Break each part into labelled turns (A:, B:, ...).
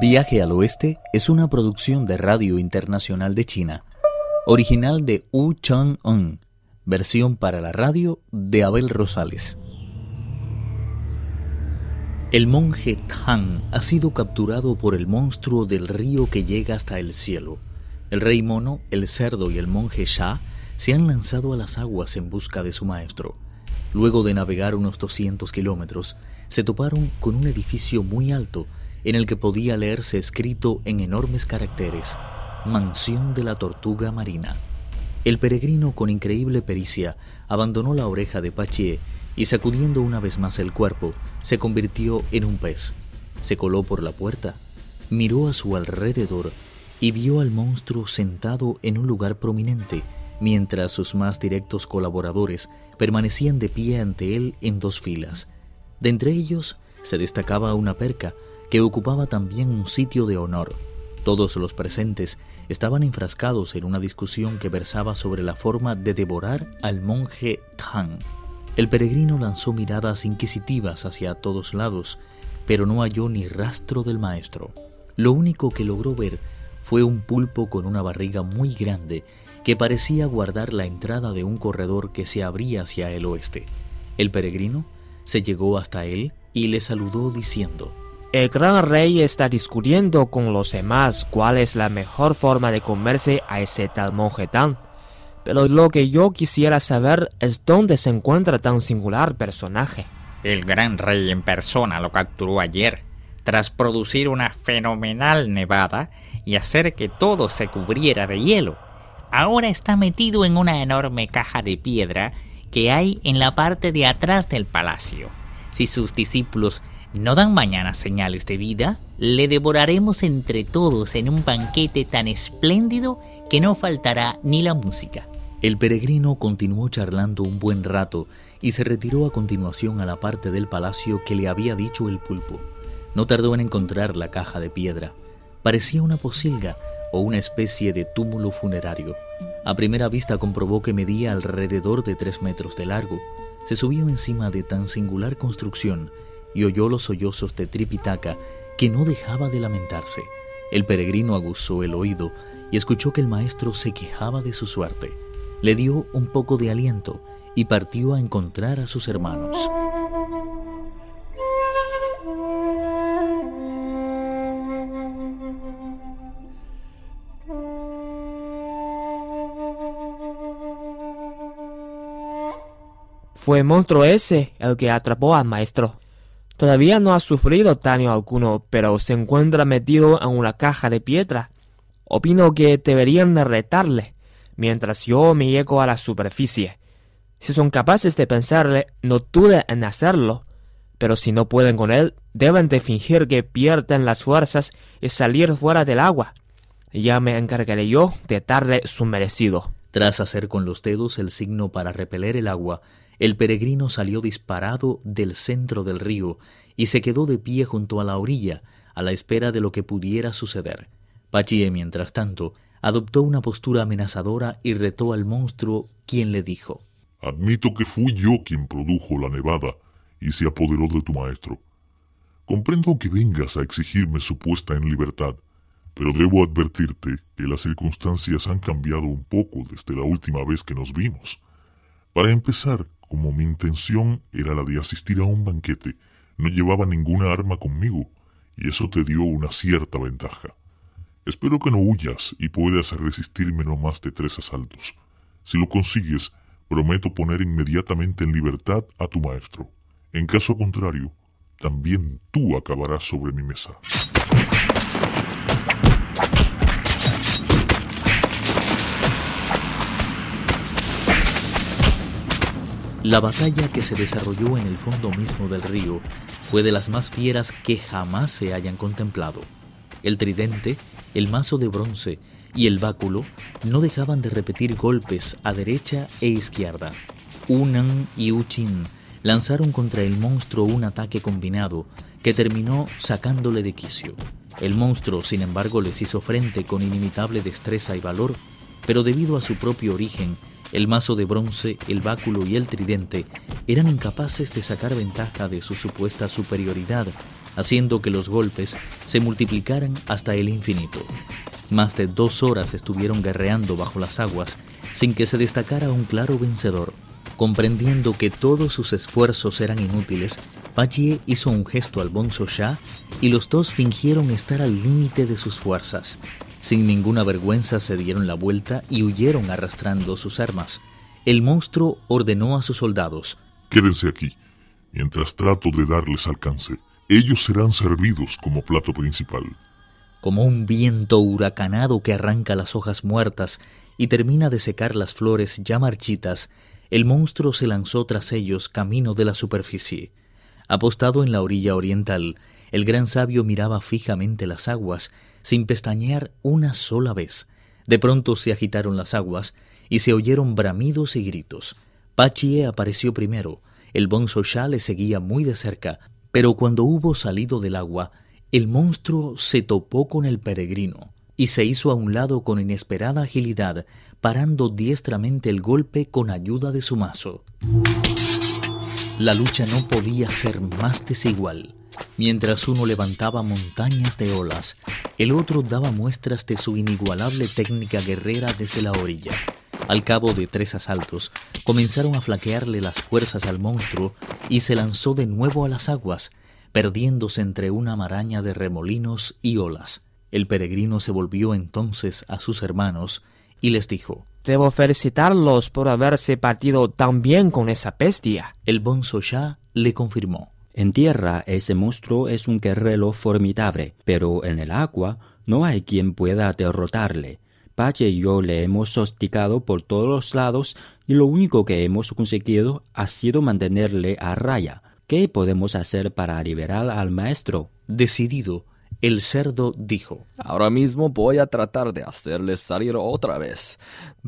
A: Viaje al Oeste es una producción de Radio Internacional de China, original de Wu Chang-un, versión para la radio de Abel Rosales. El monje Tang ha sido capturado por el monstruo del río que llega hasta el cielo. El rey mono, el cerdo y el monje Sha se han lanzado a las aguas en busca de su maestro. Luego de navegar unos 200 kilómetros, se toparon con un edificio muy alto en el que podía leerse escrito en enormes caracteres, Mansión de la Tortuga Marina. El peregrino con increíble pericia abandonó la oreja de Pachie y sacudiendo una vez más el cuerpo, se convirtió en un pez. Se coló por la puerta, miró a su alrededor y vio al monstruo sentado en un lugar prominente, mientras sus más directos colaboradores permanecían de pie ante él en dos filas. De entre ellos se destacaba una perca que ocupaba también un sitio de honor. Todos los presentes estaban enfrascados en una discusión que versaba sobre la forma de devorar al monje Tang. El peregrino lanzó miradas inquisitivas hacia todos lados, pero no halló ni rastro del maestro. Lo único que logró ver fue un pulpo con una barriga muy grande que parecía guardar la entrada de un corredor que se abría hacia el oeste. El peregrino se llegó hasta él y le saludó diciendo,
B: El gran rey está discutiendo con los demás cuál es la mejor forma de comerse a ese tal monje Tan. Pero lo que yo quisiera saber es dónde se encuentra tan singular personaje.
C: El gran rey en persona lo capturó ayer, tras producir una fenomenal nevada y hacer que todo se cubriera de hielo. Ahora está metido en una enorme caja de piedra que hay en la parte de atrás del palacio. Si sus discípulos no dan mañana señales de vida, le devoraremos entre todos en un banquete tan espléndido que no faltará ni la música.
A: El peregrino continuó charlando un buen rato y se retiró a continuación a la parte del palacio que le había dicho el pulpo. No tardó en encontrar la caja de piedra. Parecía una posilga o una especie de túmulo funerario. A primera vista comprobó que medía alrededor de tres metros de largo. Se subió encima de tan singular construcción y oyó los sollozos de Tripitaka que no dejaba de lamentarse. El peregrino aguzó el oído y escuchó que el maestro se quejaba de su suerte. Le dio un poco de aliento y partió a encontrar a sus hermanos.
B: Fue monstruo ese el que atrapó al maestro. Todavía no ha sufrido daño alguno, pero se encuentra metido en una caja de piedra. Opino que deberían de retarle, mientras yo me llego a la superficie. Si son capaces de pensarle, no dude en hacerlo. Pero si no pueden con él, deben de fingir que pierden las fuerzas y salir fuera del agua. Ya me encargaré yo de darle su merecido.
A: Tras hacer con los dedos el signo para repeler el agua, el peregrino salió disparado del centro del río y se quedó de pie junto a la orilla, a la espera de lo que pudiera suceder. Pachie, mientras tanto, adoptó una postura amenazadora y retó al monstruo, quien le dijo
D: Admito que fui yo quien produjo la nevada y se apoderó de tu maestro. Comprendo que vengas a exigirme su puesta en libertad, pero debo advertirte que las circunstancias han cambiado un poco desde la última vez que nos vimos. Para empezar, como mi intención era la de asistir a un banquete, no llevaba ninguna arma conmigo, y eso te dio una cierta ventaja. Espero que no huyas y puedas resistirme no más de tres asaltos. Si lo consigues, prometo poner inmediatamente en libertad a tu maestro. En caso contrario, también tú acabarás sobre mi mesa.
A: La batalla que se desarrolló en el fondo mismo del río fue de las más fieras que jamás se hayan contemplado. El tridente, el mazo de bronce y el báculo no dejaban de repetir golpes a derecha e izquierda. Unan y Uchin lanzaron contra el monstruo un ataque combinado que terminó sacándole de quicio. El monstruo, sin embargo, les hizo frente con inimitable destreza y valor, pero debido a su propio origen, el mazo de bronce, el báculo y el tridente eran incapaces de sacar ventaja de su supuesta superioridad haciendo que los golpes se multiplicaran hasta el infinito. Más de dos horas estuvieron guerreando bajo las aguas sin que se destacara un claro vencedor. Comprendiendo que todos sus esfuerzos eran inútiles, Pachie hizo un gesto al Bonzo Shah y los dos fingieron estar al límite de sus fuerzas. Sin ninguna vergüenza se dieron la vuelta y huyeron arrastrando sus armas. El monstruo ordenó a sus soldados:
D: Quédense aquí, mientras trato de darles alcance. Ellos serán servidos como plato principal.
A: Como un viento huracanado que arranca las hojas muertas y termina de secar las flores ya marchitas, el monstruo se lanzó tras ellos camino de la superficie. Apostado en la orilla oriental, el gran sabio miraba fijamente las aguas, sin pestañear una sola vez. De pronto se agitaron las aguas y se oyeron bramidos y gritos. Pachie apareció primero, el bonzo ya le seguía muy de cerca, pero cuando hubo salido del agua, el monstruo se topó con el peregrino y se hizo a un lado con inesperada agilidad, parando diestramente el golpe con ayuda de su mazo. La lucha no podía ser más desigual. Mientras uno levantaba montañas de olas, el otro daba muestras de su inigualable técnica guerrera desde la orilla. Al cabo de tres asaltos, comenzaron a flaquearle las fuerzas al monstruo y se lanzó de nuevo a las aguas, perdiéndose entre una maraña de remolinos y olas. El peregrino se volvió entonces a sus hermanos y les dijo
B: Debo felicitarlos por haberse partido tan bien con esa bestia.
A: El bonzo ya le confirmó.
E: En tierra ese monstruo es un guerrero formidable, pero en el agua no hay quien pueda derrotarle. Pache y yo le hemos hostigado por todos los lados y lo único que hemos conseguido ha sido mantenerle a raya. ¿Qué podemos hacer para liberar al maestro?
A: Decidido, el cerdo dijo,
F: Ahora mismo voy a tratar de hacerle salir otra vez.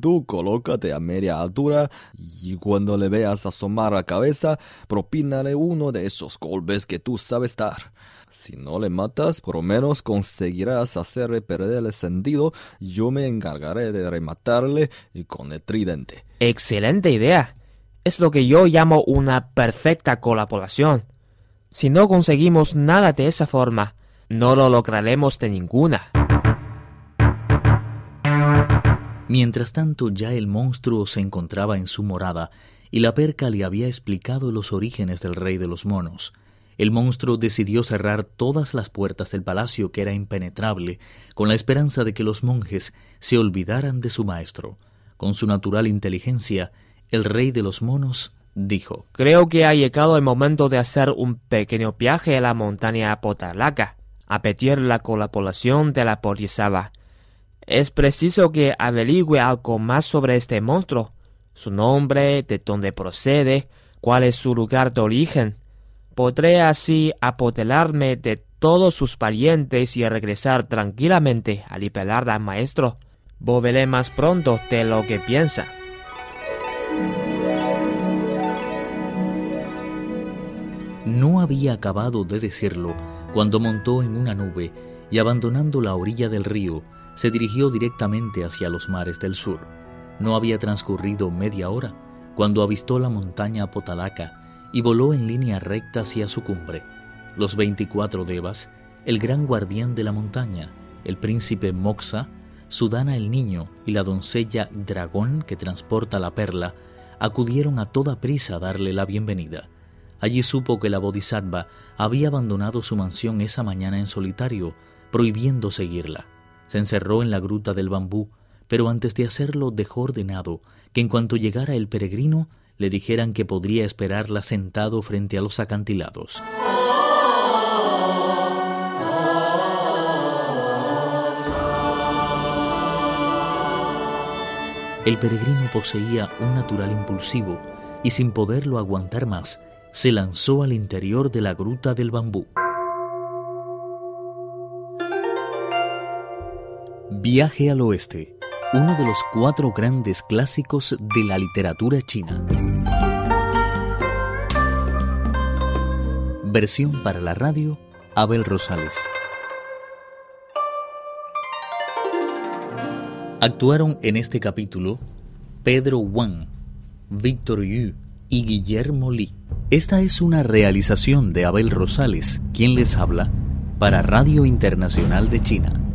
F: Tú colócate a media altura y cuando le veas asomar la cabeza, propínale uno de esos golpes que tú sabes dar. Si no le matas, por lo menos conseguirás hacerle perder el sentido. Yo me encargaré de rematarle con el tridente.
B: Excelente idea. Es lo que yo llamo una perfecta colaboración. Si no conseguimos nada de esa forma, no lo lograremos de ninguna.
A: Mientras tanto, ya el monstruo se encontraba en su morada y la perca le había explicado los orígenes del rey de los monos. El monstruo decidió cerrar todas las puertas del palacio que era impenetrable, con la esperanza de que los monjes se olvidaran de su maestro. Con su natural inteligencia, el rey de los monos dijo
B: Creo que ha llegado el momento de hacer un pequeño viaje a la montaña Potalaca a la colaboración de la policía. Es preciso que averigüe algo más sobre este monstruo, su nombre, de dónde procede, cuál es su lugar de origen. Podré así apoderarme de todos sus parientes y regresar tranquilamente a liberar al maestro. Volveré más pronto de lo que piensa.
A: No había acabado de decirlo cuando montó en una nube y abandonando la orilla del río, se dirigió directamente hacia los mares del sur. No había transcurrido media hora cuando avistó la montaña Potalaca y voló en línea recta hacia su cumbre. Los veinticuatro devas, el gran guardián de la montaña, el príncipe Moxa, Sudana el niño y la doncella Dragón que transporta la perla, acudieron a toda prisa a darle la bienvenida. Allí supo que la Bodhisattva había abandonado su mansión esa mañana en solitario, prohibiendo seguirla. Se encerró en la gruta del bambú, pero antes de hacerlo dejó ordenado que en cuanto llegara el peregrino le dijeran que podría esperarla sentado frente a los acantilados. El peregrino poseía un natural impulsivo y sin poderlo aguantar más, se lanzó al interior de la gruta del bambú. Viaje al oeste, uno de los cuatro grandes clásicos de la literatura china. Versión para la radio, Abel Rosales. Actuaron en este capítulo Pedro Wang, Víctor Yu y Guillermo Li. Esta es una realización de Abel Rosales, quien les habla, para Radio Internacional de China.